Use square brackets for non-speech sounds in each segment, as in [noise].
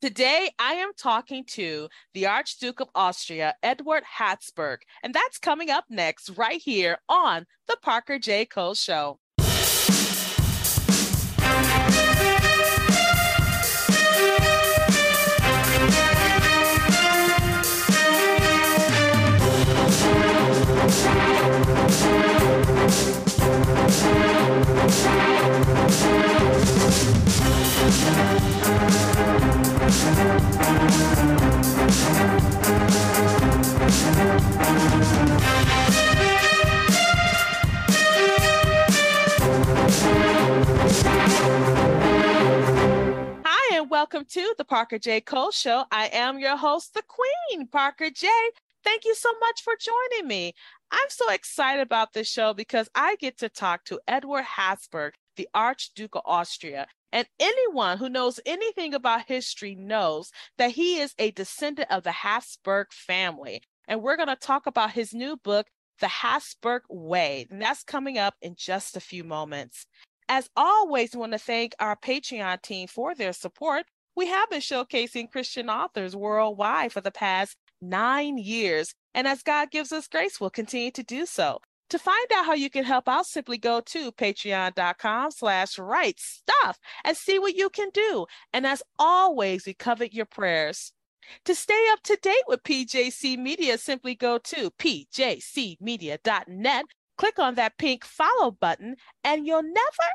Today, I am talking to the Archduke of Austria, Eduard Habsburg, and that's coming up next, right here on The Parker J. Cole Show. Welcome to the Parker J. Cole Show. I am your host, the Queen, Parker J. Thank you so much for joining me. I'm so excited about this show because I get to talk to Eduard Habsburg, the Archduke of Austria. And anyone who knows anything about history knows that he is a descendant of the Habsburg family. And we're going to talk about his new book, The Habsburg Way. And that's coming up in just a few moments. As always, we want to thank our Patreon team for their support. We have been showcasing Christian authors worldwide for the past nine years. And as God gives us grace, we'll continue to do so. To find out how you can help out, simply go to patreon.com slash right stuff and see what you can do. And as always, we covet your prayers. To stay up to date with PJC Media, simply go to pjcmedia.net, click on that pink follow button, and you'll never,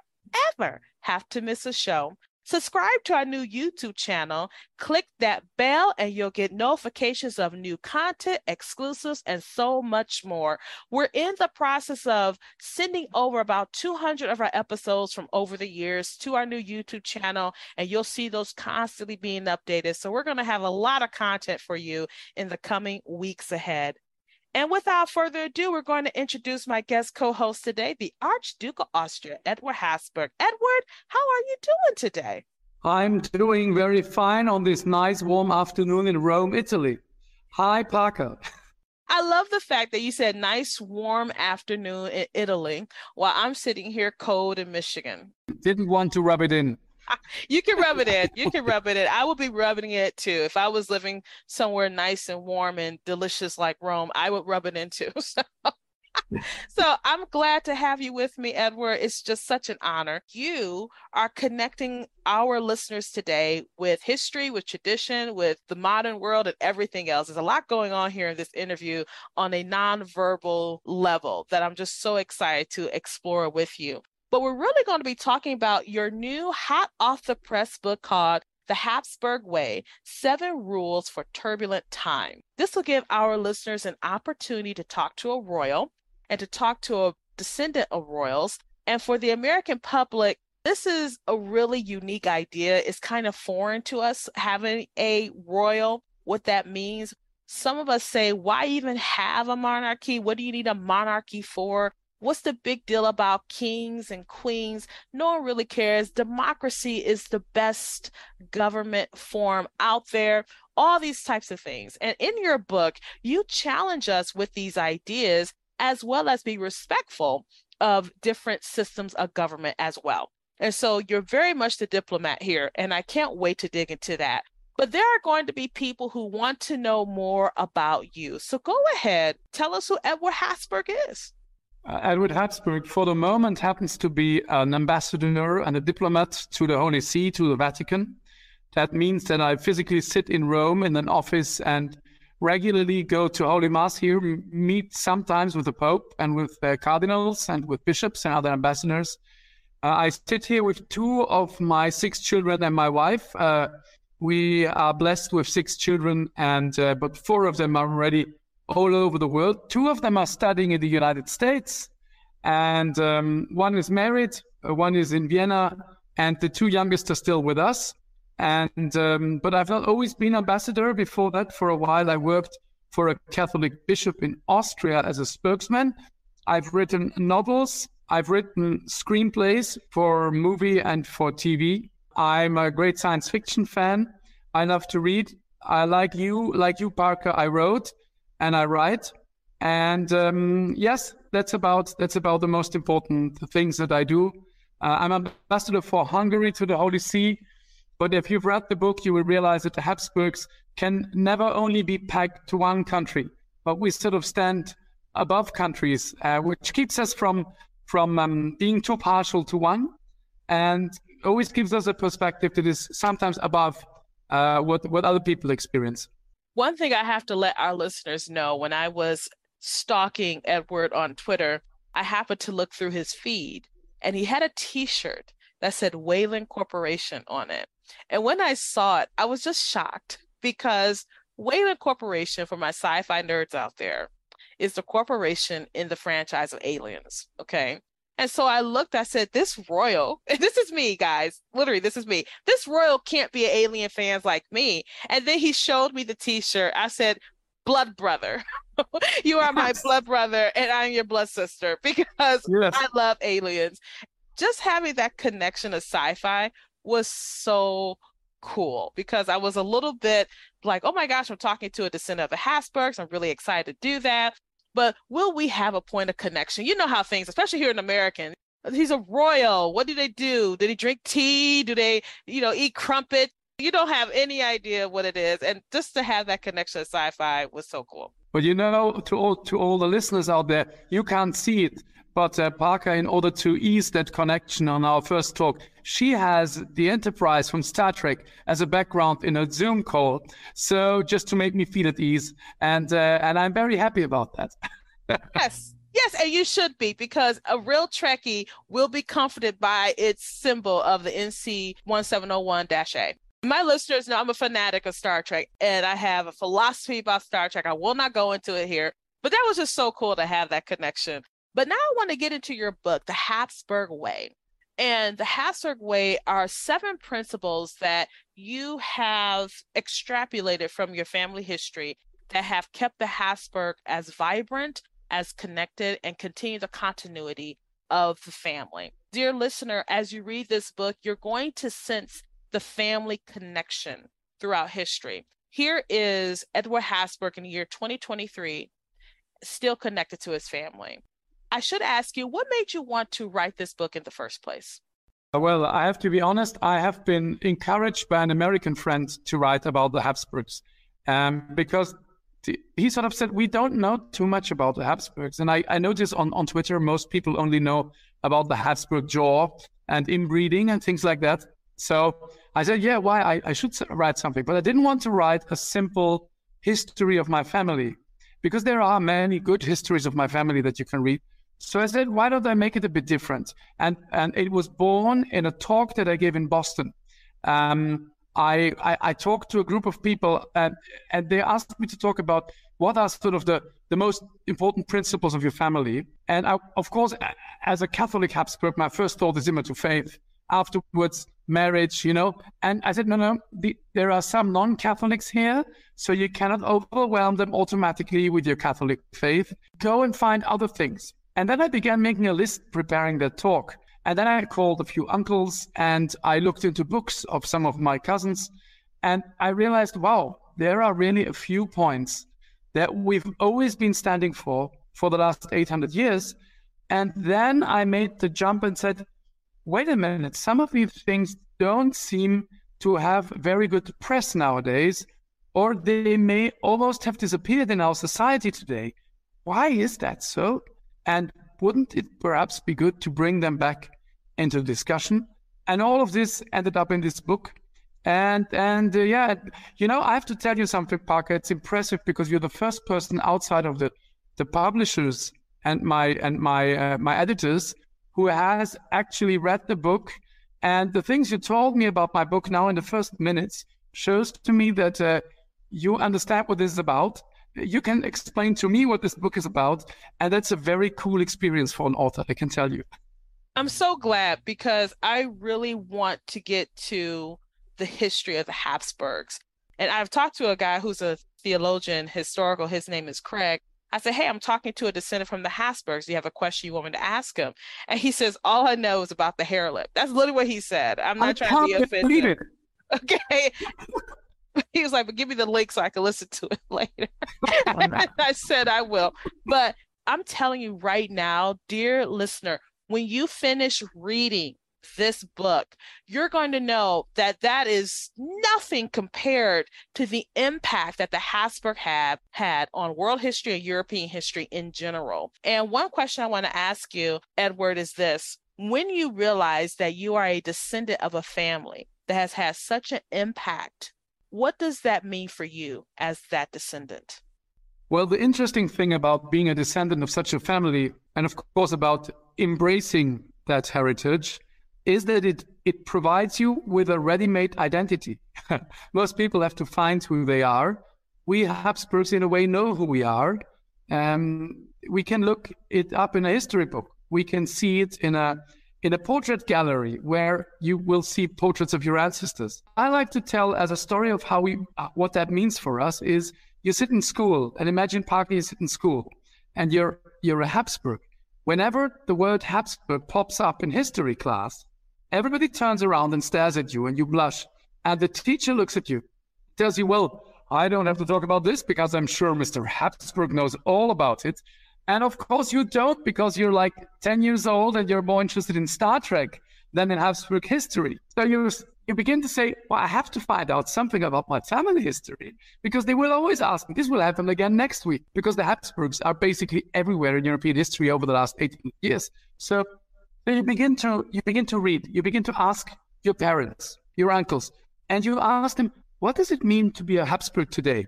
ever have to miss a show. Subscribe to our new YouTube channel, click that bell, and you'll get notifications of new content, exclusives, and so much more. We're in the process of sending over about 200 of our episodes from over the years to our new YouTube channel, and you'll see those constantly being updated. So, we're going to have a lot of content for you in the coming weeks ahead. And without further ado, we're going to introduce my guest co host today, the Archduke of Austria, Eduard Habsburg. Eduard, how are you doing today? I'm doing very fine on this nice warm afternoon in Rome, Italy. Hi, Parker. I love the fact that you said nice warm afternoon in Italy while I'm sitting here cold in Michigan. Didn't want to rub it in. You can rub it in. You can rub it in. I would be rubbing it too. If I was living somewhere nice and warm and delicious like Rome, I would rub it in too. [laughs] So, so I'm glad to have you with me, Eduard. It's just such an honor. You are connecting our listeners today with history, with tradition, with the modern world, and everything else. There's a lot going on here in this interview on a nonverbal level that I'm just so excited to explore with you. But we're really going to be talking about your new hot off the press book called The Habsburg Way Seven Rules for Turbulent Time. This will give our listeners an opportunity to talk to a royal and to talk to a descendant of royals. And for the American public, this is a really unique idea. It's kind of foreign to us having a royal, what that means. Some of us say, why even have a monarchy? What do you need a monarchy for? What's the big deal about kings and queens? No one really cares. Democracy is the best government form out there. All these types of things. And in your book, you challenge us with these ideas as well as be respectful of different systems of government as well. And so you're very much the diplomat here. And I can't wait to dig into that. But there are going to be people who want to know more about you. So go ahead, tell us who Eduard Habsburg is. Uh, Eduard Habsburg, for the moment, happens to be an ambassador and a diplomat to the Holy See, to the Vatican. That means that I physically sit in Rome in an office and regularly go to Holy Mass here, meet sometimes with the Pope and with uh, cardinals and with bishops and other ambassadors. Uh, I sit here with two of my six children and my wife. Uh, we are blessed with six children, and uh, but four of them are already all over the world. Two of them are studying in the United States, and um, one is married, uh, one is in Vienna, and the two youngest are still with us. And um, but I've not always been ambassador. Before that, for a while, I worked for a Catholic bishop in Austria as a spokesman. I've written novels. I've written screenplays for movie and for TV. I'm a great science fiction fan. I love to read. I like you, like you, Parker. I wrote and I write. And um, yes, that's about that's about the most important things that I do. Uh, I'm ambassador for Hungary to the Holy See. But if you've read the book, you will realize that the Habsburgs can never only be pegged to one country, but we sort of stand above countries, uh, which keeps us from from um, being too partial to one, and always gives us a perspective that is sometimes above uh, what what other people experience. One thing I have to let our listeners know: when I was stalking Eduard on Twitter, I happened to look through his feed, and he had a T-shirt that said Weyland Corporation on it. And when I saw it, I was just shocked because Weyland Corporation, for my sci-fi nerds out there, is the corporation in the franchise of Aliens. Okay. And so I looked, I said, this royal, [laughs] this is me, guys. Literally, this is me. This royal can't be an alien fans like me. And then he showed me the t-shirt. I said, blood brother. [laughs] you are my blood brother, and I'm your blood sister [laughs] because yes. I love aliens. Just having that connection to sci-fi was so cool because I was a little bit like, oh my gosh, I'm talking to a descendant of the Habsburgs. I'm really excited to do that. But will we have a point of connection? You know how things, especially here in American, he's a royal. What do they do? Did he drink tea? Do they, you know, eat crumpet? You don't have any idea what it is. And just to have that connection to sci-fi was so cool. But you know, to all to all the listeners out there, you can't see it. But uh, Parker, in order to ease that connection on our first talk, she has the Enterprise from Star Trek as a background in a Zoom call. So just to make me feel at ease, and uh, and I'm very happy about that. [laughs] yes. Yes, and you should be because a real Trekkie will be comforted by its symbol of the NC 1701 A. My listeners know I'm a fanatic of Star Trek and I have a philosophy about Star Trek. I will not go into it here, but that was just so cool to have that connection. But now I want to get into your book, The Habsburg Way. And the Habsburg Way are seven principles that you have extrapolated from your family history that have kept the Habsburg as vibrant, as connected, and continue the continuity of the family. Dear listener, as you read this book, you're going to sense the family connection throughout history. Here is Eduard Habsburg in the year 2023, still connected to his family. I should ask you, what made you want to write this book in the first place? Well, I have to be honest, I have been encouraged by an American friend to write about the Habsburgs um, because he sort of said, We don't know too much about the Habsburgs. And I, I on, on Twitter, most people only know about the Habsburg jaw and inbreeding and things like that. So I said, Yeah, why? I, I should write something. But I didn't want to write a simple history of my family because there are many good histories of my family that you can read. So I said, why don't I make it a bit different? And and it was born in a talk that I gave in Boston. Um, I, I, I talked to a group of people and and they asked me to talk about what are sort of the the most important principles of your family. And I, of course, as a Catholic Habsburg, my first thought is immer to faith. Afterwards, marriage, you know. And I said, no, no, the, there are some non-Catholics here, so you cannot overwhelm them automatically with your Catholic faith. Go and find other things. And then I began making a list preparing that talk. And then I called a few uncles and I looked into books of some of my cousins. And I realized, wow, there are really a few points that we've always been standing for for the last 800 years. And then I made the jump and said, wait a minute, some of these things don't seem to have very good press nowadays, or they may almost have disappeared in our society today. Why is that so? And wouldn't it perhaps be good to bring them back into discussion? And all of this ended up in this book. And and uh, yeah, you know, I have to tell you something, Parker. It's impressive because you're the first person outside of the the publishers and my and my uh, my editors who has actually read the book. And the things you told me about my book now in the first minutes shows to me that uh, you understand what this is about you can explain to me what this book is about. And that's a very cool experience for an author, I can tell you. I'm so glad because I really want to get to the history of the Habsburgs. And I've talked to a guy who's a theologian, historical, his name is Craig. I said, Hey, I'm talking to a descendant from the Habsburgs. Do you have a question you want me to ask him? And he says, All I know is about the hair lip. That's literally what he said. I'm not I trying to be offensive. [laughs] Okay. [laughs] he was like, but give me the link so I can listen to it [laughs] later. [laughs] Oh, I said I will. But I'm telling you right now, dear listener, when you finish reading this book, you're going to know that that is nothing compared to the impact that the Habsburg had had on world history and European history in general. And one question I want to ask you, Eduard, is this. When you realize that you are a descendant of a family that has had such an impact, what does that mean for you as that descendant? Well, the interesting thing about being a descendant of such a family, and of course about embracing that heritage, is that it it provides you with a ready-made identity. [laughs] Most people have to find who they are. We Habsburgs, in a way, know who we are. Um, we can look it up in a history book. We can see it in a in a portrait gallery where you will see portraits of your ancestors. I like to tell as a story of how we uh, what that means for us is you sit in school and imagine partly you sit in school and you're you're a Habsburg. Whenever the word Habsburg pops up in history class, Everybody turns around and stares at you and you blush. And the teacher looks at you, tells you, well, I don't have to talk about this because I'm sure Mr. Habsburg knows all about it. And of course you don't because you're like 10 years old and you're more interested in Star Trek than in Habsburg history. So you you begin to say, well, I have to find out something about my family history because they will always ask me. This will happen again next week because the Habsburgs are basically everywhere in European history over the last 18 years. So then you begin to you begin to read. You begin to ask your parents, your uncles, and you ask them, what does it mean to be a Habsburg today?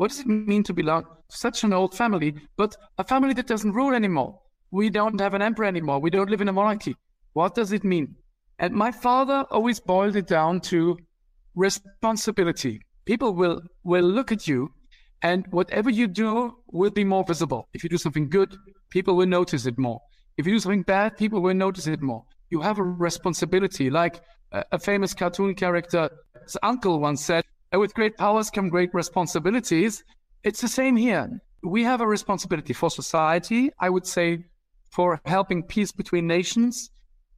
What does it mean to belong such an old family, but a family that doesn't rule anymore? We don't have an emperor anymore. We don't live in a monarchy. What does it mean? And my father always boiled it down to responsibility. People will will look at you and whatever you do will be more visible. If you do something good, people will notice it more. If you do something bad, people will notice it more. You have a responsibility. Like uh, a famous cartoon character's uncle once said, with great powers come great responsibilities. It's the same here. We have a responsibility for society, I would say, for helping peace between nations.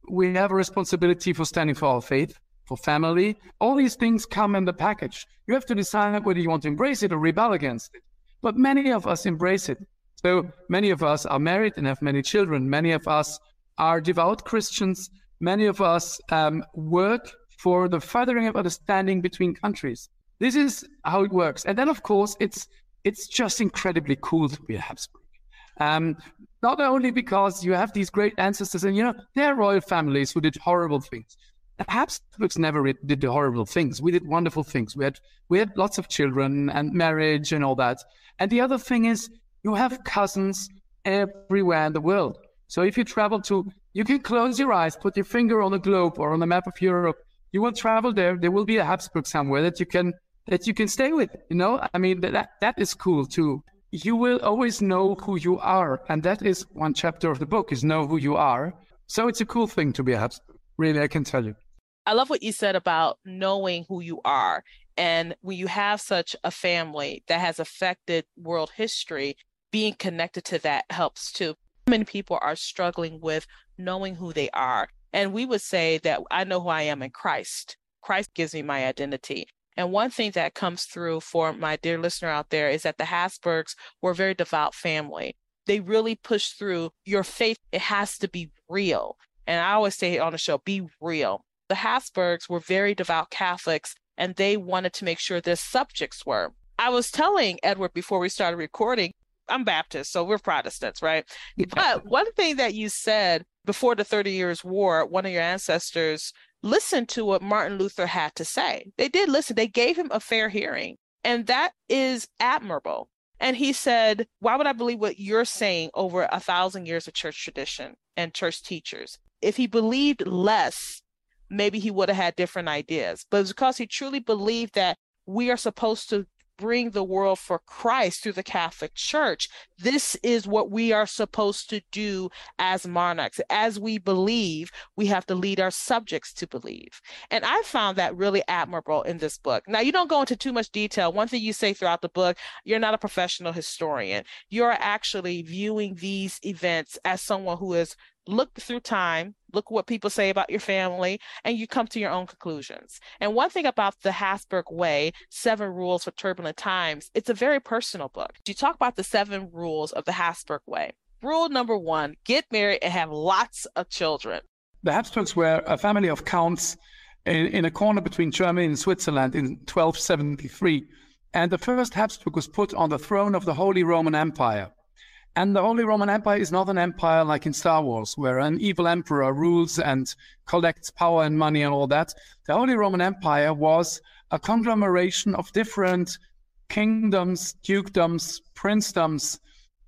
We have a responsibility for standing for our faith, for family. All these things come in the package. You have to decide whether you want to embrace it or rebel against it. But many of us embrace it. So many of us are married and have many children. Many of us are devout Christians. Many of us um, work for the furthering of understanding between countries. This is how it works. And then, of course, it's it's just incredibly cool to be a Habsburg. Um, not only because you have these great ancestors, and you know they're royal families who did horrible things. The Habsburgs never did the horrible things. We did wonderful things. We had we had lots of children and marriage and all that. And the other thing is you have cousins everywhere in the world. So if you travel to, you can close your eyes, put your finger on the globe or on the map of Europe. You will travel there. There will be a Habsburg somewhere that you can that you can stay with. You know, I mean that that is cool too. You will always know who you are, and that is one chapter of the book: is know who you are. So it's a cool thing to be a Habsburg. Really, I can tell you. I love what you said about knowing who you are. And when you have such a family that has affected world history, being connected to that helps too. Many people are struggling with knowing who they are. And we would say that I know who I am in Christ. Christ gives me my identity. And one thing that comes through for my dear listener out there is that the Habsburgs were a very devout family. They really push through your faith. It has to be real. And I always say on the show, be real. The Habsburgs were very devout Catholics and they wanted to make sure their subjects were. I was telling Eduard before we started recording I'm Baptist, so we're Protestants, right? But one thing that you said before the 30 Years' War, one of your ancestors listened to what Martin Luther had to say. They did listen, they gave him a fair hearing. And that is admirable. And he said, Why would I believe what you're saying over a thousand years of church tradition and church teachers? If he believed less, maybe he would have had different ideas. But it's because he truly believed that we are supposed to bring the world for Christ through the Catholic Church. This is what we are supposed to do as monarchs. As we believe, we have to lead our subjects to believe. And I found that really admirable in this book. Now, you don't go into too much detail. One thing you say throughout the book, you're not a professional historian. You're actually viewing these events as someone who is look through time, look what people say about your family, and you come to your own conclusions. And one thing about the Habsburg Way, Seven Rules for Turbulent Times, it's a very personal book. Do you talk about the seven rules of the Habsburg Way. Rule number one get married and have lots of children. The Habsburgs were a family of counts in, in a corner between Germany and Switzerland in 1273. And the first Habsburg was put on the throne of the Holy Roman Empire. And the Holy Roman Empire is not an empire like in Star Wars, where an evil emperor rules and collects power and money and all that. The Holy Roman Empire was a conglomeration of different kingdoms, dukedoms, princedoms,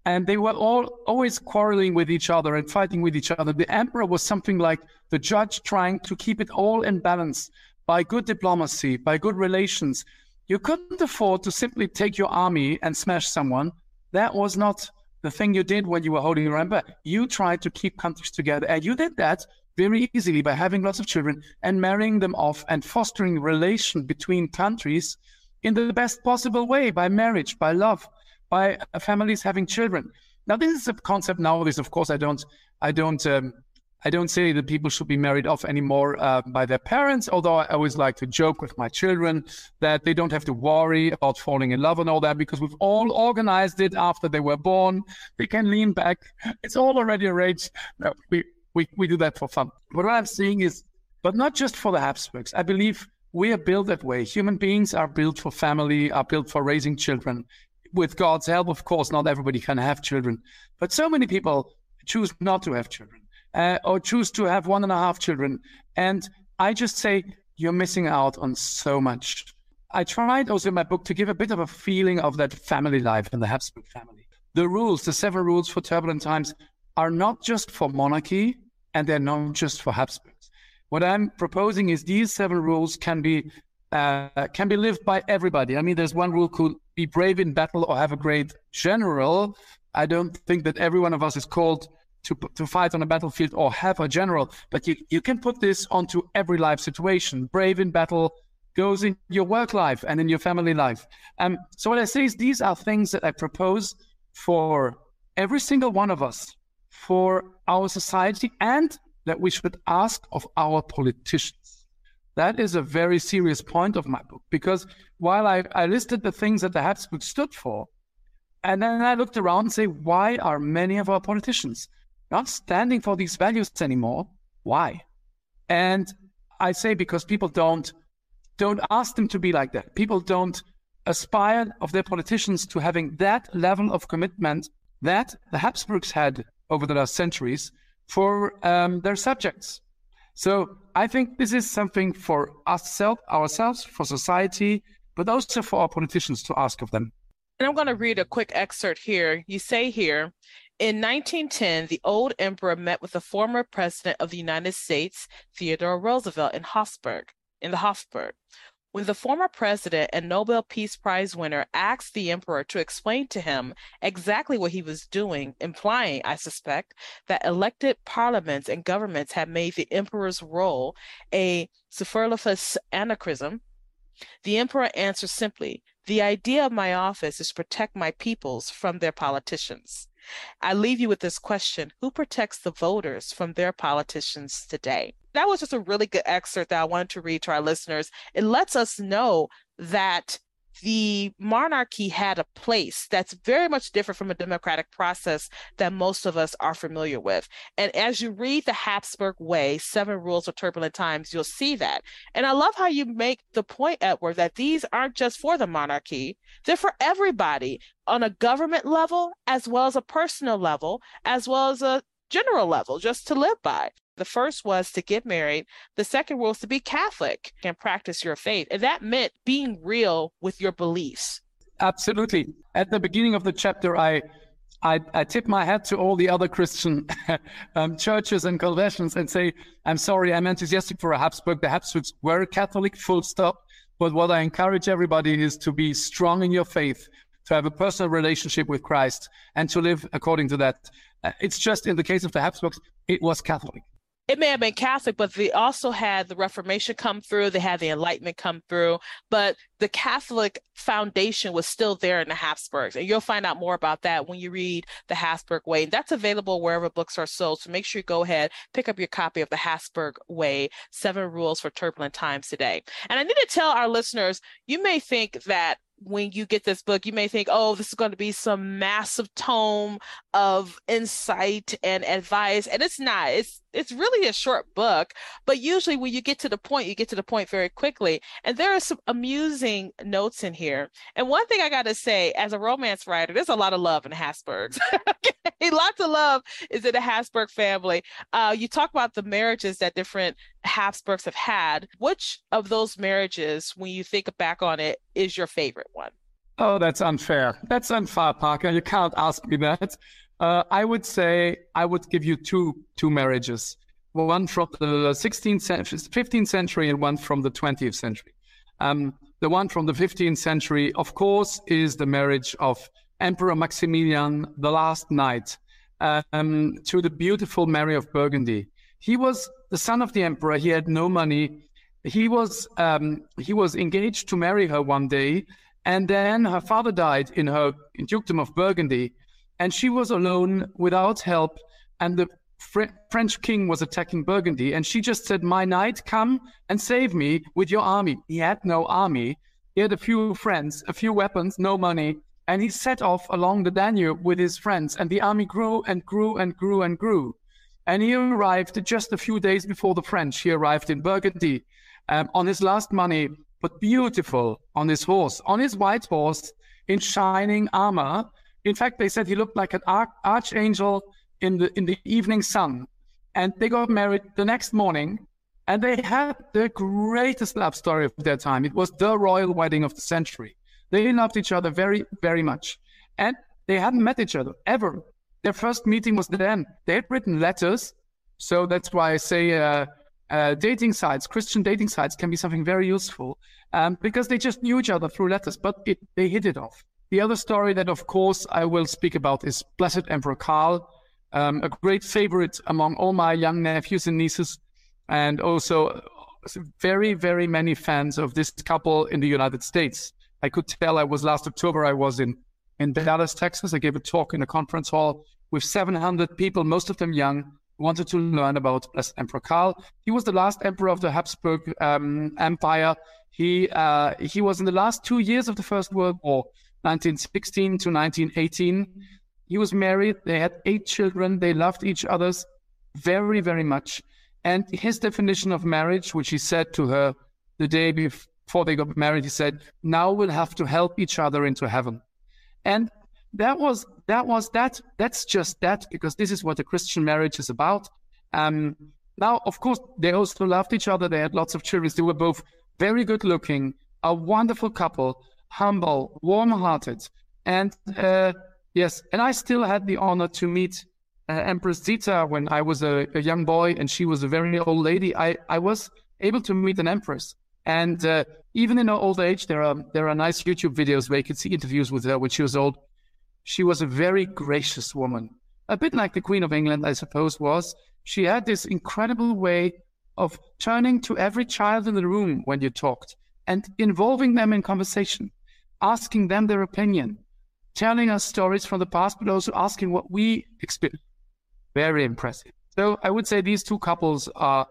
and they were all always quarreling with each other and fighting with each other. The emperor was something like the judge trying to keep it all in balance by good diplomacy, by good relations. You couldn't afford to simply take your army and smash someone. That was not the thing you did when you were holding your empire. You tried to keep countries together, and you did that very easily by having lots of children and marrying them off and fostering relation between countries in the best possible way by marriage, by love, by families having children. Now, this is a concept nowadays. Of course, I don't, I don't, um, I don't say that people should be married off anymore uh, by their parents. Although I always like to joke with my children that they don't have to worry about falling in love and all that because we've all organized it after they were born. They can lean back. It's all already arranged. No, we, we, we do that for fun. But what I'm seeing is, but not just for the Habsburgs. I believe we are built that way. Human beings are built for family, are built for raising children. With God's help, of course, not everybody can have children, but so many people choose not to have children uh, or choose to have one and a half children. And I just say, you're missing out on so much. I tried also in my book to give a bit of a feeling of that family life in the Habsburg family. The rules, the seven rules for turbulent times, are not just for monarchy and they're not just for Habsburgs. What I'm proposing is these seven rules can be uh, can be lived by everybody. I mean, there's one rule called be brave in battle or have a great general. I don't think that every one of us is called to, to fight on a battlefield or have a general, but you, you can put this onto every life situation. Brave in battle goes in your work life and in your family life. Um, so what I say is these are things that I propose for every single one of us, for our society, and that we should ask of our politicians. That is a very serious point of my book because while I, I listed the things that the Habsburg stood for, and then I looked around and say, why are many of our politicians not standing for these values anymore. Why? And I say because people don't don't ask them to be like that. People don't aspire of their politicians to having that level of commitment that the Habsburgs had over the last centuries for um, their subjects. So I think this is something for us ourselves, for society, but also for our politicians to ask of them. And I'm going to read a quick excerpt here. You say here, in 1910, the old emperor met with the former president of the United States, Theodore Roosevelt, in Hofsburg, in the Hofburg. When the former president and Nobel Peace Prize winner asked the emperor to explain to him exactly what he was doing, implying, I suspect, that elected parliaments and governments had made the emperor's role a superfluous anachronism, the emperor answered simply, The idea of my office is to protect my peoples from their politicians. I leave you with this question Who protects the voters from their politicians today? That was just a really good excerpt that I wanted to read to our listeners. It lets us know that the monarchy had a place that's very much different from a democratic process that most of us are familiar with. And as you read the Habsburg Way, Seven Rules of Turbulent Times, you'll see that. And I love how you make the point, Eduard, that these aren't just for the monarchy, they're for everybody on a government level, as well as a personal level, as well as a general level, just to live by. The first was to get married. The second was to be Catholic and practice your faith. And that meant being real with your beliefs. Absolutely. At the beginning of the chapter, I I, I tip my hat to all the other Christian [laughs] um, churches and confessions and say, I'm sorry, I'm enthusiastic for a Habsburg. The Habsburgs were Catholic, full stop. But what I encourage everybody is to be strong in your faith, to have a personal relationship with Christ, and to live according to that. Uh, it's just in the case of the Habsburgs, it was Catholic it may have been Catholic, but they also had the Reformation come through, they had the Enlightenment come through, but the Catholic foundation was still there in the Habsburgs. And you'll find out more about that when you read The Habsburg Way. And that's available wherever books are sold. So make sure you go ahead, pick up your copy of The Habsburg Way Seven Rules for Turbulent Times Today. And I need to tell our listeners you may think that when you get this book, you may think, oh, this is going to be some massive tome of insight and advice and it's not it's it's really a short book but usually when you get to the point you get to the point very quickly and there are some amusing notes in here and one thing i got to say as a romance writer there's a lot of love in the habsburgs [laughs] okay? lots of love is in the habsburg family uh, you talk about the marriages that different habsburgs have had which of those marriages when you think back on it is your favorite one Oh, that's unfair. That's unfair, Parker. You can't ask me that. Uh, I would say I would give you two two marriages, one from the 16th 15th century, and one from the 20th century. Um, the one from the 15th century, of course, is the marriage of Emperor Maximilian the last knight um, to the beautiful Mary of Burgundy. He was the son of the emperor. He had no money. He was um, he was engaged to marry her one day, and then her father died in her in dukedom of Burgundy and she was alone without help. And the Fr- French king was attacking Burgundy, and she just said, My knight, come and save me with your army. He had no army. He had a few friends, a few weapons, no money. And he set off along the Danube with his friends, and the army grew and grew and grew and grew. And he arrived just a few days before the French. He arrived in Burgundy um, on his last money, but beautiful on his horse, on his white horse in shining armor in fact, they said he looked like an archangel in the in the evening sun. And they got married the next morning, and they had the greatest love story of their time. It was the royal wedding of the century. They loved each other very, very much, and they hadn't met each other ever. Their first meeting was then. They had written letters, so that's why I say. Uh, uh, dating sites, Christian dating sites, can be something very useful um, because they just knew each other through letters, but it, they hit it off. The other story that, of course, I will speak about is Blessed Emperor Karl, um, a great favorite among all my young nephews and nieces, and also very, very many fans of this couple in the United States. I could tell I was last October, I was in, in Dallas, Texas. I gave a talk in a conference hall with 700 people, most of them young, wanted to learn about Blessed Emperor Karl. He was the last emperor of the Habsburg um, Empire. He uh, he was in the last two years of the First World War. 1916 to 1918. He was married. They had eight children. They loved each other very, very much. And his definition of marriage, which he said to her the day before they got married, he said, "Now we'll have to help each other into heaven." And that was that was that. That's just that because this is what a Christian marriage is about. Um, now, of course, they also loved each other. They had lots of children. They were both very good looking, a wonderful couple humble, warm-hearted, and uh, yes, and I still had the honor to meet uh, Empress Zita when I was a, a, young boy, and she was a very old lady. I, I was able to meet an empress, and uh, even in her old age, there are there are nice YouTube videos where you can see interviews with her when she was old. She was a very gracious woman, a bit like the Queen of England, I suppose, was. She had this incredible way of turning to every child in the room when you talked and involving them in conversation, asking them their opinion, telling us stories from the past, but also asking what we experienced. Very impressive. So I would say these two couples are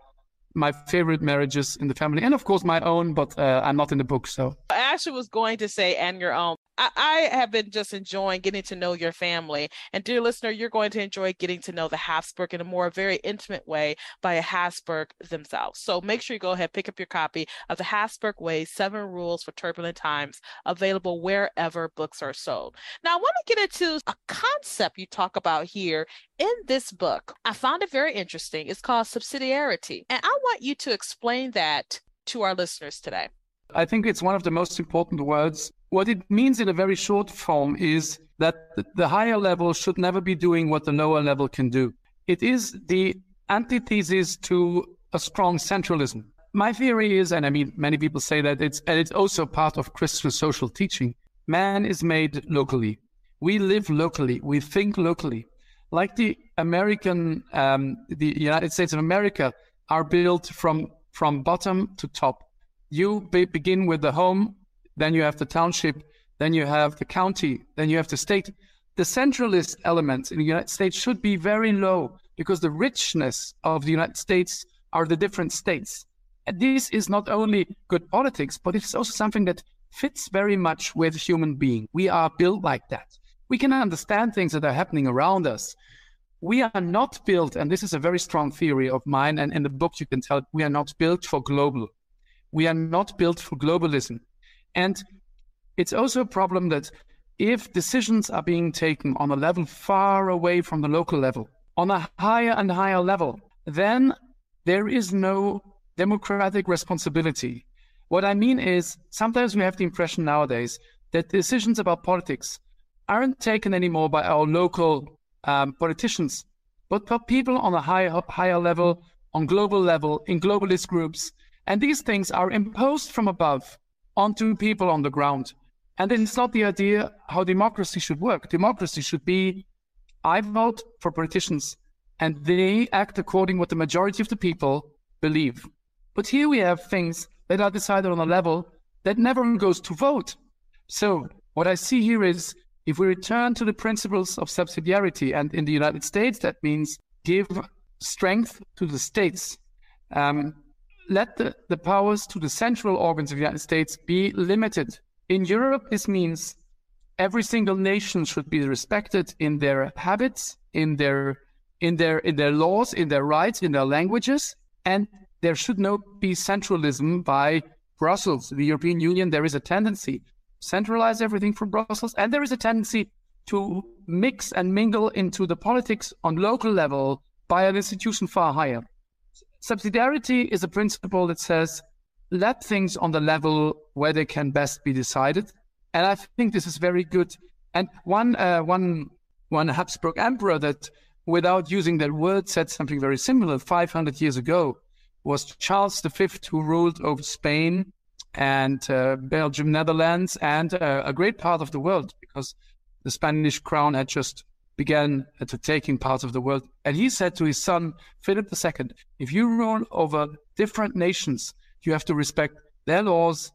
my favorite marriages in the family, and of course my own, but uh, I'm not in the book, so. I actually was going to say and your own, I, have been just enjoying getting to know your family. And dear listener, you're going to enjoy getting to know the Habsburg in a more very intimate way by a Habsburg themselves. So make sure you go ahead, pick up your copy of the Habsburg Way, Seven Rules for Turbulent Times, available wherever books are sold. Now I want to get into a concept you talk about here in this book. I found it very interesting. It's called subsidiarity. And I want you to explain that to our listeners today. I think it's one of the most important words what it means in a very short form is that the higher level should never be doing what the lower level can do. It is the antithesis to a strong centralism. My theory is, and I mean, many people say that it's, and it's also part of Christian social teaching. Man is made locally. We live locally. We think locally. Like the American, um, the United States of America are built from, from bottom to top. You be, begin with the home then you have the township, then you have the county, then you have the state. The centralist elements in the United States should be very low because the richness of the United States are the different states. And this is not only good politics, but it's also something that fits very much with human being. We are built like that. We can understand things that are happening around us. We are not built, and this is a very strong theory of mine, and in the book you can tell we are not built for global. We are not built for globalism. And it's also a problem that if decisions are being taken on a level far away from the local level, on a higher and higher level, then there is no democratic responsibility. What I mean is, sometimes we have the impression nowadays that decisions about politics aren't taken anymore by our local um, politicians, but by people on a higher, higher level, on global level, in globalist groups. And these things are imposed from above onto people on the ground. And it's not the idea how democracy should work. Democracy should be I vote for politicians and they act according what the majority of the people believe. But here we have things that are decided on a level that never goes to vote. So what I see here is if we return to the principles of subsidiarity, and in the United States, that means give strength to the states. Um, let the, the powers to the central organs of the United States be limited. In Europe, this means every single nation should be respected in their habits, in their in their in their laws, in their rights, in their languages, and there should not be centralism by Brussels. The European Union, there is a tendency centralize everything from Brussels, and there is a tendency to mix and mingle into the politics on local level by an institution far higher. Subsidiarity is a principle that says let things on the level where they can best be decided, and I think this is very good. And one uh, one one Habsburg emperor that, without using that word, said something very similar 500 years ago was Charles V, who ruled over Spain and uh, Belgium, Netherlands, and uh, a great part of the world because the Spanish crown had just began to taking parts of the world. And he said to his son, Philip II, if you rule over different nations, you have to respect their laws,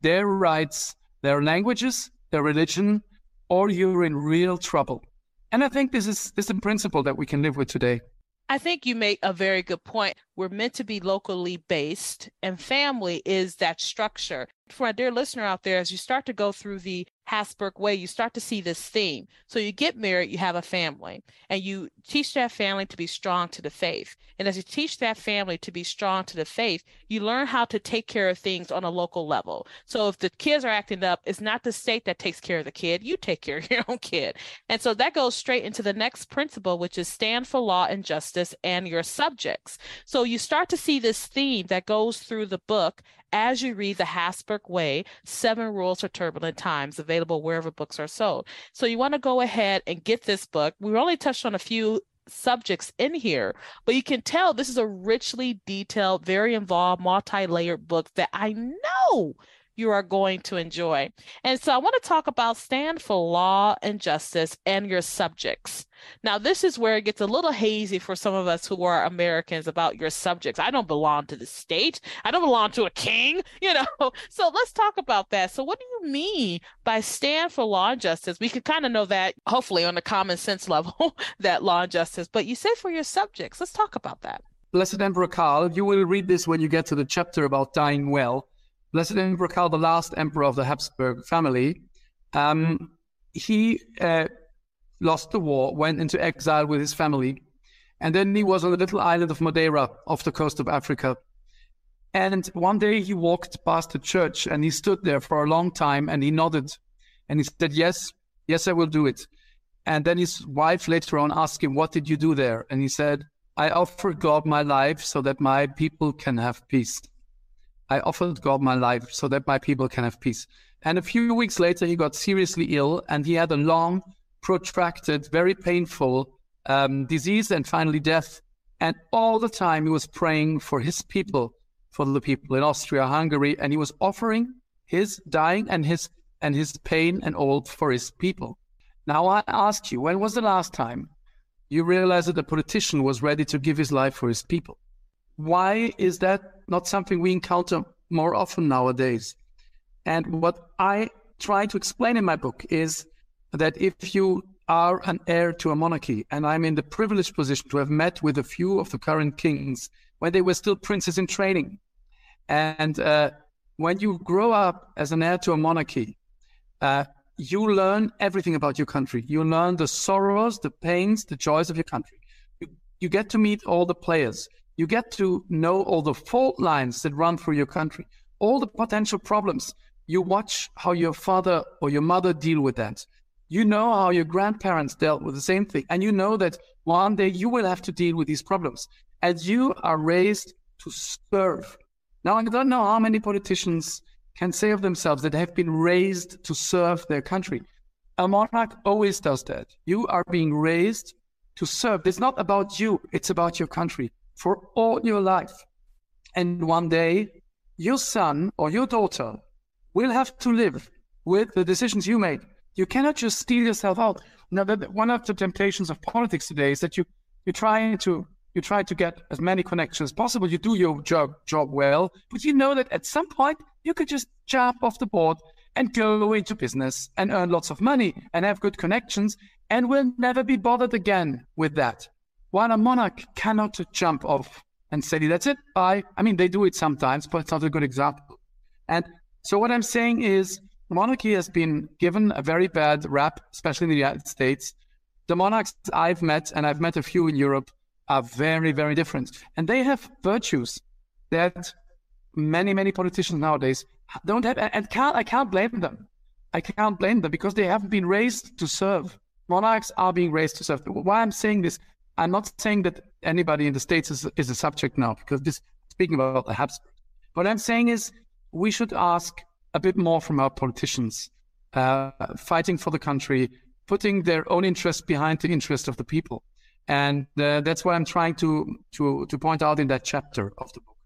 their rights, their languages, their religion, or you're in real trouble. And I think this is this is a principle that we can live with today. I think you make a very good point. We're meant to be locally based, and family is that structure. For a dear listener out there, as you start to go through the Habsburg way, you start to see this theme. So you get married, you have a family, and you teach that family to be strong to the faith. And as you teach that family to be strong to the faith, you learn how to take care of things on a local level. So if the kids are acting up, it's not the state that takes care of the kid, you take care of [laughs] your own kid. And so that goes straight into the next principle, which is stand for law and justice and your subjects. So you start to see this theme that goes through the book as you read the Habsburg Way, Seven Rules for Turbulent Times, available wherever books are sold. So you want to go ahead and get this book. We've only touched on a few subjects in here, but you can tell this is a richly detailed, very involved, multi layered book that I know you are going to enjoy. And so I want to talk about stand for law and justice and your subjects. Now, this is where it gets a little hazy for some of us who are Americans about your subjects. I don't belong to the state. I don't belong to a king, [laughs] you know. So let's talk about that. So what do you mean by stand for law and justice? We could kind of know that hopefully on a common sense [laughs] level that law and justice, but you say for your subjects. Let's talk about that. Blessed Emperor Karl, you will read this when you get to the chapter about dying well. Blessed Emperor Karl, the last emperor of the Habsburg family, um, he uh, lost the war, went into exile with his family, and then he was on the little island of Madeira off the coast of Africa. And one day he walked past a church and he stood there for a long time and he nodded and he said, Yes, yes, I will do it. And then his wife later on asked him, What did you do there? And he said, I offered God my life so that my people can have peace. I offered God my life so that my people can have peace. And a few weeks later, he got seriously ill and he had a long, protracted, very painful um, disease and finally death. And all the time, he was praying for his people, for the people in Austria, Hungary, and he was offering his dying and his and his pain and all for his people. Now I ask you, when was the last time you realized that a politician was ready to give his life for his people? Why is that not something we encounter more often nowadays? And what I try to explain in my book is that if you are an heir to a monarchy, and I'm in the privileged position to have met with a few of the current kings when they were still princes in training. And uh, when you grow up as an heir to a monarchy, uh, you learn everything about your country. You learn the sorrows, the pains, the joys of your country. You, you get to meet all the players. You get to know all the fault lines that run through your country, all the potential problems. You watch how your father or your mother deal with that. You know how your grandparents dealt with the same thing. And you know that one day you will have to deal with these problems. As you are raised to serve. Now, I don't know how many politicians can say of themselves that they have been raised to serve their country. A monarch always does that. You are being raised to serve. It's not about you, it's about your country for all your life. And one day, your son or your daughter will have to live with the decisions you made. You cannot just steal yourself out. Now, one of the temptations of politics today is that you you try to you try to get as many connections as possible. You do your job job well, but you know that at some point you could just jump off the board and go into business and earn lots of money and have good connections and will never be bothered again with that. While a monarch cannot jump off and say, that's it, bye. I mean, they do it sometimes, but it's not a good example. And so what I'm saying is monarchy has been given a very bad rap, especially in the United States. The monarchs I've met, and I've met a few in Europe, are very, very different. And they have virtues that many, many politicians nowadays don't have, and can't, I can't blame them. I can't blame them because they haven't been raised to serve. Monarchs are being raised to serve. Why I'm saying this, I'm not saying that anybody in the States is, is a subject now, because this, speaking about the Habsburgs. What I'm saying is we should ask a bit more from our politicians, uh, fighting for the country, putting their own interest behind the interest of the people. And uh, that's what I'm trying to, to, to point out in that chapter of the book.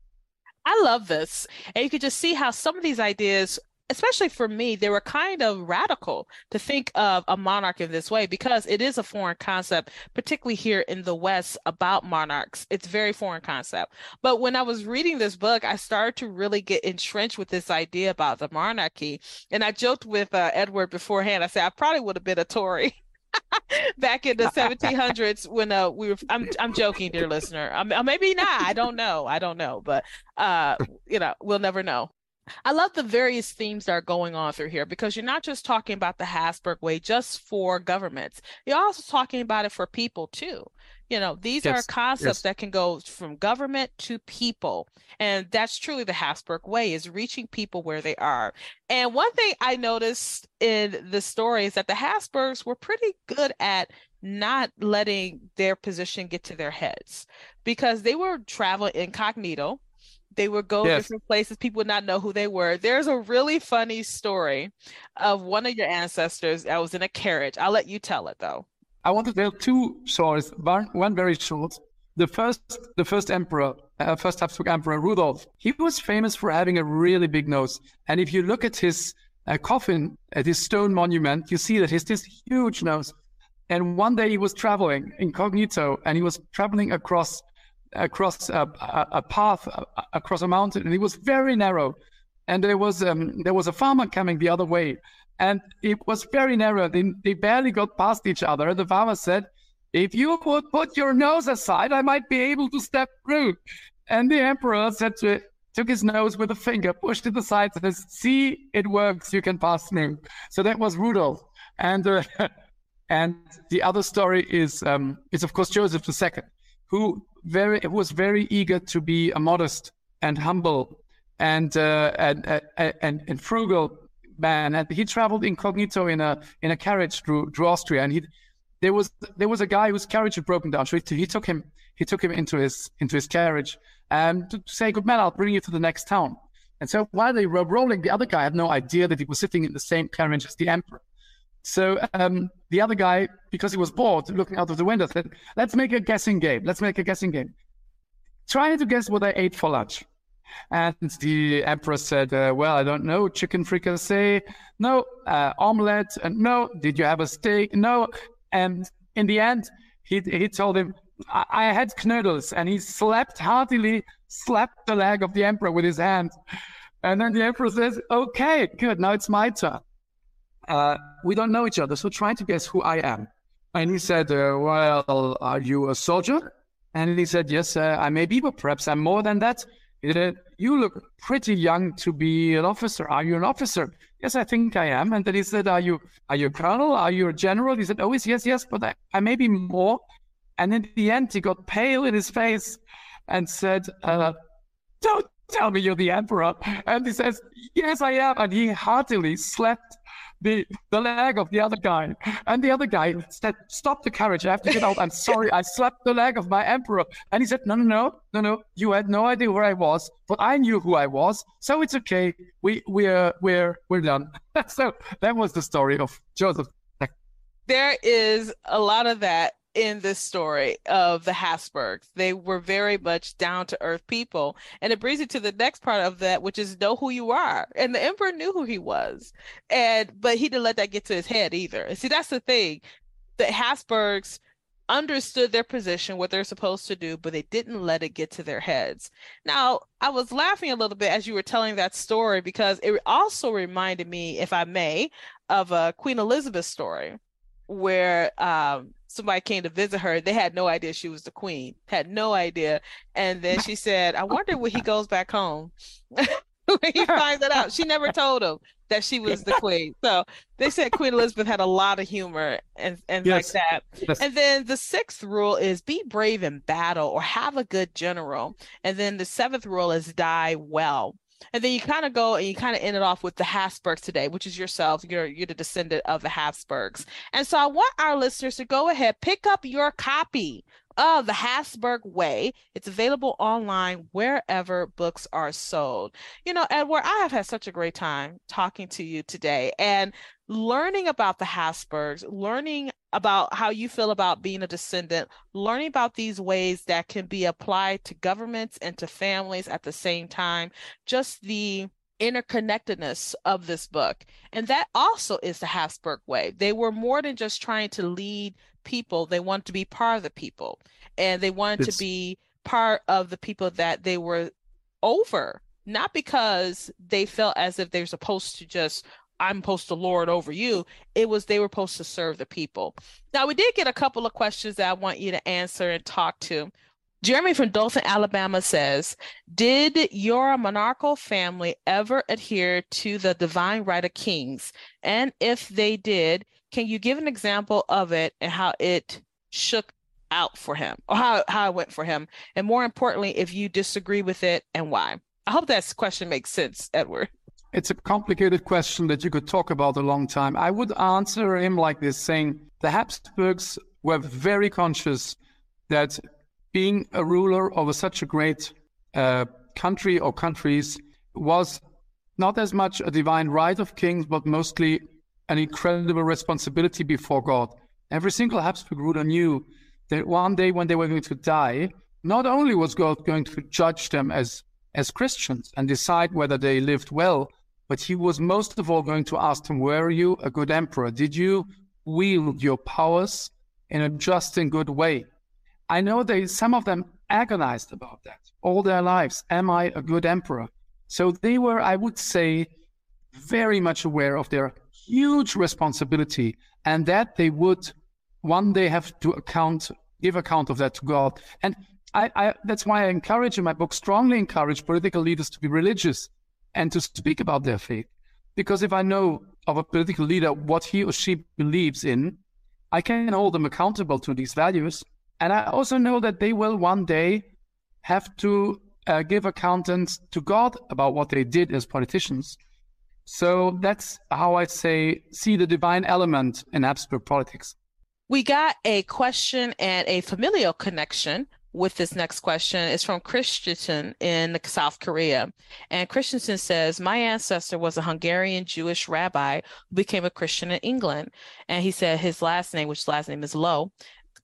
I love this. And you can just see how some of these ideas, especially for me, they were kind of radical to think of a monarch in this way because it is a foreign concept, particularly here in the West about monarchs. It's very foreign concept. But when I was reading this book, I started to really get entrenched with this idea about the monarchy. And I joked with uh, Eduard beforehand. I said, I probably would have been a Tory. [laughs] back in the 1700s when uh, we were I'm I'm joking dear listener uh, maybe not I don't know I don't know but uh you know we'll never know I love the various themes that are going on through here because you're not just talking about the Habsburg way just for governments. You're also talking about it for people too. You know, these yes. are concepts yes. that can go from government to people. And that's truly the Habsburg way is reaching people where they are. And one thing I noticed in the story is that the Habsburgs were pretty good at not letting their position get to their heads because they were traveling incognito. They would go yes. different places. People would not know who they were. There's a really funny story of one of your ancestors that was in a carriage. I'll let you tell it though. I want to tell two stories. One, very short. The first, the first emperor, uh, first Habsburg emperor Rudolf, he was famous for having a really big nose. And if you look at his uh, coffin, at his stone monument, you see that he has this huge nose. And one day he was traveling incognito, and he was traveling across across a, a, path across a mountain, and it was very narrow. And there was um, there was a farmer coming the other way, and it was very narrow. They, they barely got past each other. The farmer said, If you would put your nose aside, I might be able to step through. And the emperor said to took his nose with a finger, pushed it aside, and says, See, it works. You can pass through. So that was Rudolf. And uh, [laughs] and the other story is um, is of course Joseph II, who very was very eager to be a modest and humble and uh, and, uh, and and frugal man, and he traveled incognito in a in a carriage through through Austria, and he there was there was a guy whose carriage had broken down, so he, he took him he took him into his into his carriage and to say, "Good man, I'll bring you to the next town." And so while they were rolling, the other guy had no idea that he was sitting in the same carriage as the emperor. So um, the other guy, because he was bored, looking out of the window, said, "Let's make a guessing game. Let's make a guessing game. Trying to guess what I ate for lunch." And the emperor said, uh, Well, I don't know, chicken fricassee? No. Uh, omelette? And no. Did you have a steak? No. And in the end, he, he told him, I, I had knödels. And he slapped heartily, slapped the leg of the emperor with his hand. And then the emperor says, Okay, good. Now it's my turn. Uh, we don't know each other, so try to guess who I am. And he said, uh, Well, are you a soldier? And he said, Yes, uh, I may be, but perhaps I'm more than that. He said, You look pretty young to be an officer. Are you an officer? yes, I think I am. And then he said, are you, are you a colonel? Are you a general? He said, oh, yes, yes, but I, I may be more. And in the end, he got pale in his face and said, uh, don't tell me you're the emperor. And he says, yes, I am. And he heartily slapped the, the leg of the other guy. And the other guy said, Stop the carriage. I have to get out. I'm sorry. I slapped the leg of my emperor. And he said, No, no, no, no, no. You had no idea where I was, but I knew who I was. So it's okay. We, we're, uh, we're, we're done. [laughs] so that was the story of Joseph. There is a lot of that in this story of the Habsburgs. They were very much down to earth people. And it brings you to the next part of that, which is know who you are. And the emperor knew who he was. And but he didn't let that get to his head either. See, that's the thing. The Habsburgs understood their position, what they're supposed to do, but they didn't let it get to their heads. Now, I was laughing a little bit as you were telling that story because it also reminded me, if I may, of a Queen Elizabeth story where um, somebody came to visit her. They had no idea she was the queen, had no idea. And then she said, I wonder when he goes back home. [laughs] when he [laughs] finds it out. She never told him that she was the queen. So they said Queen Elizabeth had a lot of humor and, and yes. like that. Yes. And then the sixth rule is be brave in battle or have a good general. And then the seventh rule is die well. And then you kind of go and you kind of end it off with the Habsburgs today, which is yourself. You're you're the descendant of the Habsburgs. And so I want our listeners to go ahead, pick up your copy of the Habsburg Way. It's available online wherever books are sold. You know, Eduard, I have had such a great time talking to you today and learning about the Habsburgs, learning about how you feel about being a descendant, learning about these ways that can be applied to governments and to families at the same time, just the interconnectedness of this book. And that also is the Habsburg way. They were more than just trying to lead people, they wanted to be part of the people. And they wanted it's... to be part of the people that they were over, not because they felt as if they're supposed to just I'm supposed to lord over you. It was they were supposed to serve the people. Now we did get a couple of questions that I want you to answer and talk to. Jeremy from Dothan, Alabama says, Did your monarchical family ever adhere to the divine right of kings? And if they did, can you give an example of it and how it shook out for him or how, how it went for him? And more importantly, if you disagree with it and why? I hope that question makes sense, Eduard. It's a complicated question that you could talk about a long time. I would answer him like this saying the Habsburgs were very conscious that being a ruler over such a great uh, country or countries was not as much a divine right of kings, but mostly an incredible responsibility before God. Every single Habsburg ruler knew that one day when they were going to die, not only was God going to judge them as, as Christians and decide whether they lived well, but he was most of all going to ask them, Were you a good emperor? Did you wield your powers in a just and good way? I know they some of them agonized about that all their lives. Am I a good emperor? So they were, I would say, very much aware of their huge responsibility and that they would one day have to account, give account of that to God. And I, I, that's why I encourage in my book, strongly encourage political leaders to be religious and to speak about their faith. Because if I know of a political leader what he or she believes in, I can hold them accountable to these values. And I also know that they will one day have to uh, give accountants to God about what they did as politicians. So that's how I say, see the divine element in Habsburg politics. We got a question and a familial connection with this next question is from Christensen in South Korea. And Christensen says, My ancestor was a Hungarian Jewish rabbi who became a Christian in England. And he said his last name, which last name is Lowe,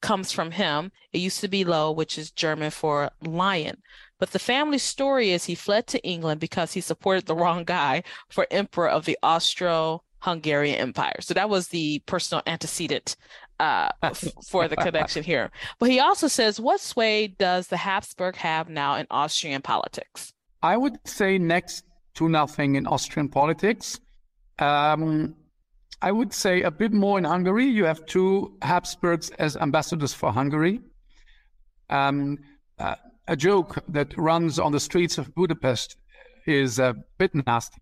comes from him. It used to be Lowe, which is German for lion. But the family story is he fled to England because he supported the wrong guy for emperor of the Austro Hungarian Empire. So that was the personal antecedent uh, for the connection here. But he also says, what sway does the Habsburg have now in Austrian politics? I would say next to nothing in Austrian politics. Um, I would say a bit more in Hungary. You have two Habsburgs as ambassadors for Hungary. Um, uh, a joke that runs on the streets of Budapest is a bit nasty,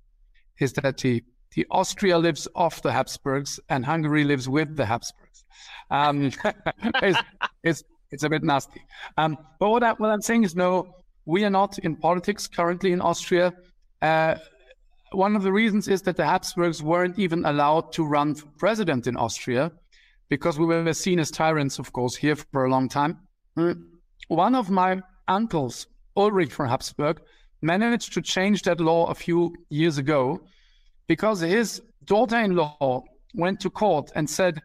is that the the Austria lives off the Habsburgs and Hungary lives with the Habsburgs. Um, [laughs] it's, it's, it's a bit nasty. Um, but what, I, what I'm saying is, no, we are not in politics currently in Austria. Uh, one of the reasons is that the Habsburgs weren't even allowed to run for president in Austria because we were seen as tyrants, of course, here for a long time. Mm. One of my uncles, Ulrich von Habsburg, managed to change that law a few years ago because his daughter in law went to court and said,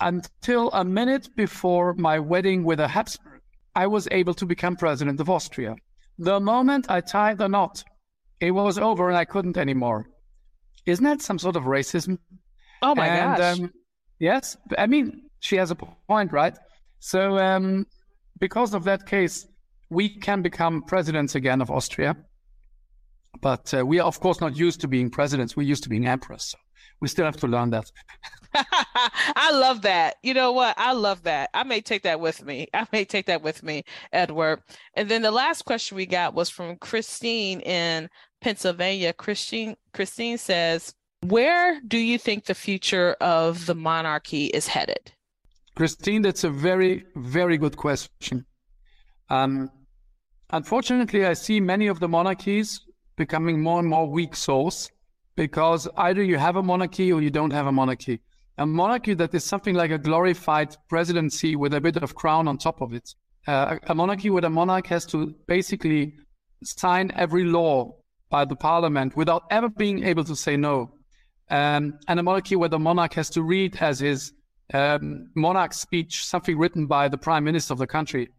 until a minute before my wedding with a Habsburg, I was able to become president of Austria. The moment I tied the knot, it was over and I couldn't anymore. Isn't that some sort of racism? Oh my and, gosh. Um, yes, I mean, she has a point, right? So, um, because of that case, we can become presidents again of Austria. But uh, we are, of course, not used to being presidents. We're used to being emperors. So we still have to learn that. [laughs] I love that. You know what? I love that. I may take that with me. I may take that with me, Eduard. And then the last question we got was from Christine in Pennsylvania. Christine Christine says, "Where do you think the future of the monarchy is headed?" Christine, that's a very very good question. Um, unfortunately, I see many of the monarchies becoming more and more weak souls because either you have a monarchy or you don't have a monarchy. A monarchy that is something like a glorified presidency with a bit of crown on top of it. Uh, a monarchy where the monarch has to basically sign every law by the parliament without ever being able to say no. Um, and a monarchy where the monarch has to read as his um, monarch speech something written by the prime minister of the country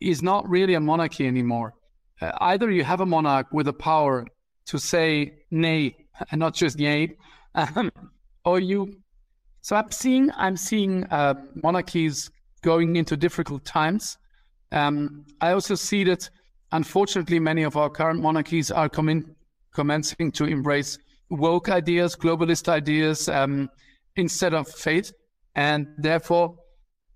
is not really a monarchy anymore. Uh, either you have a monarch with the power to say nay [laughs] and not just yay, um, or you. So I'm seeing I'm seeing uh, monarchies going into difficult times. Um, I also see that unfortunately many of our current monarchies are coming commencing to embrace woke ideas, globalist ideas um, instead of faith, and therefore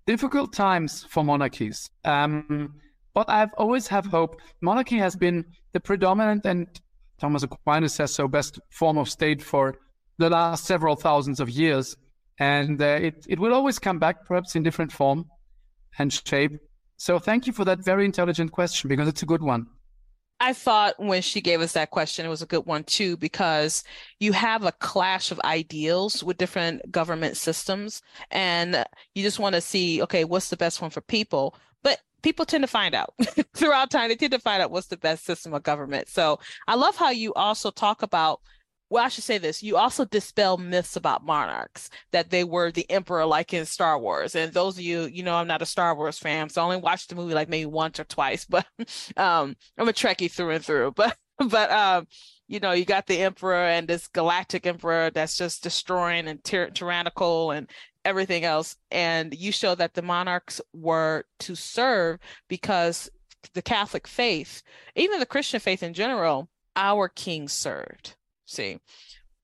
difficult times for monarchies. Um, but I've always have hope. Monarchy has been the predominant and Thomas Aquinas says so best form of state for the last several thousands of years, and uh, it it will always come back, perhaps in different form and shape. So thank you for that very intelligent question because it's a good one. I thought when she gave us that question, it was a good one too, because you have a clash of ideals with different government systems, and you just want to see, okay, what's the best one for people? People tend to find out [laughs] throughout time. They tend to find out what's the best system of government. So I love how you also talk about well, I should say this. You also dispel myths about monarchs that they were the emperor, like in Star Wars. And those of you, you know, I'm not a Star Wars fan, so I only watched the movie like maybe once or twice. [laughs] But um, I'm a Trekkie through and through. [laughs] But but um, you know, you got the emperor and this galactic emperor that's just destroying and tyr- tyrannical and everything else. And you show that the monarchs were to serve because the Catholic faith, even the Christian faith in general, our king served See,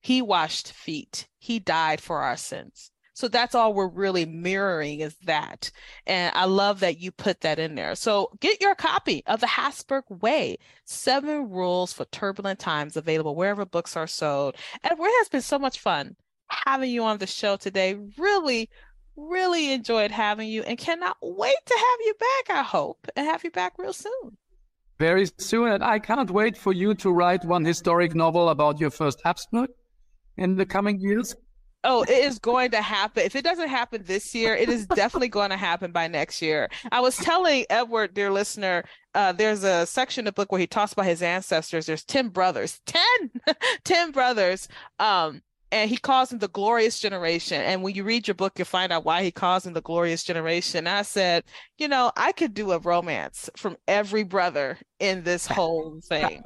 he washed feet, he died for our sins. So that's all we're really mirroring is that. And I love that you put that in there. So get your copy of The Habsburg Way Seven Rules for Turbulent Times available wherever books are sold. And it has been so much fun having you on the show today. Really, really enjoyed having you and cannot wait to have you back, I hope, and have you back real soon very soon. And I can't wait for you to write one historic novel about your first Habsburg in the coming years. Oh, it is going to happen. If it doesn't happen this year, it is definitely going to happen by next year. I was telling Eduard, dear listener, uh, there's a section of the book where he talks about his ancestors. There's 10 brothers, 10, [laughs] 10 brothers. Um, and he calls them the glorious generation. And when you read your book, you'll find out why he calls them the glorious generation. I said, you know, I could do a romance from every brother in this whole thing.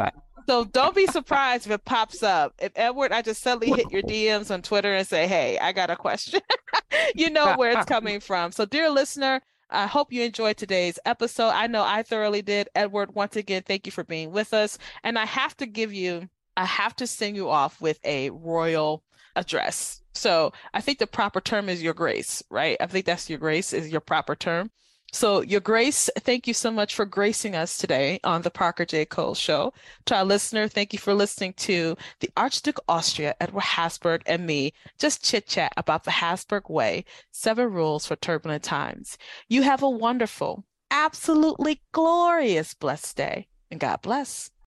So don't be surprised if it pops up. If Eduard, I just suddenly hit your DMs on Twitter and say, hey, I got a question. [laughs] you know where it's coming from. So, dear listener, I hope you enjoyed today's episode. I know I thoroughly did. Eduard, once again, thank you for being with us. And I have to give you, I have to send you off with a royal address. So I think the proper term is your grace, right? I think that's your grace is your proper term. So, Your Grace, thank you so much for gracing us today on the Parker J. Cole Show. To our listener, thank you for listening to the Archduke Austria, Eduard Habsburg, and me just chit chat about the Habsburg Way, seven rules for turbulent times. You have a wonderful, absolutely glorious, blessed day, and God bless.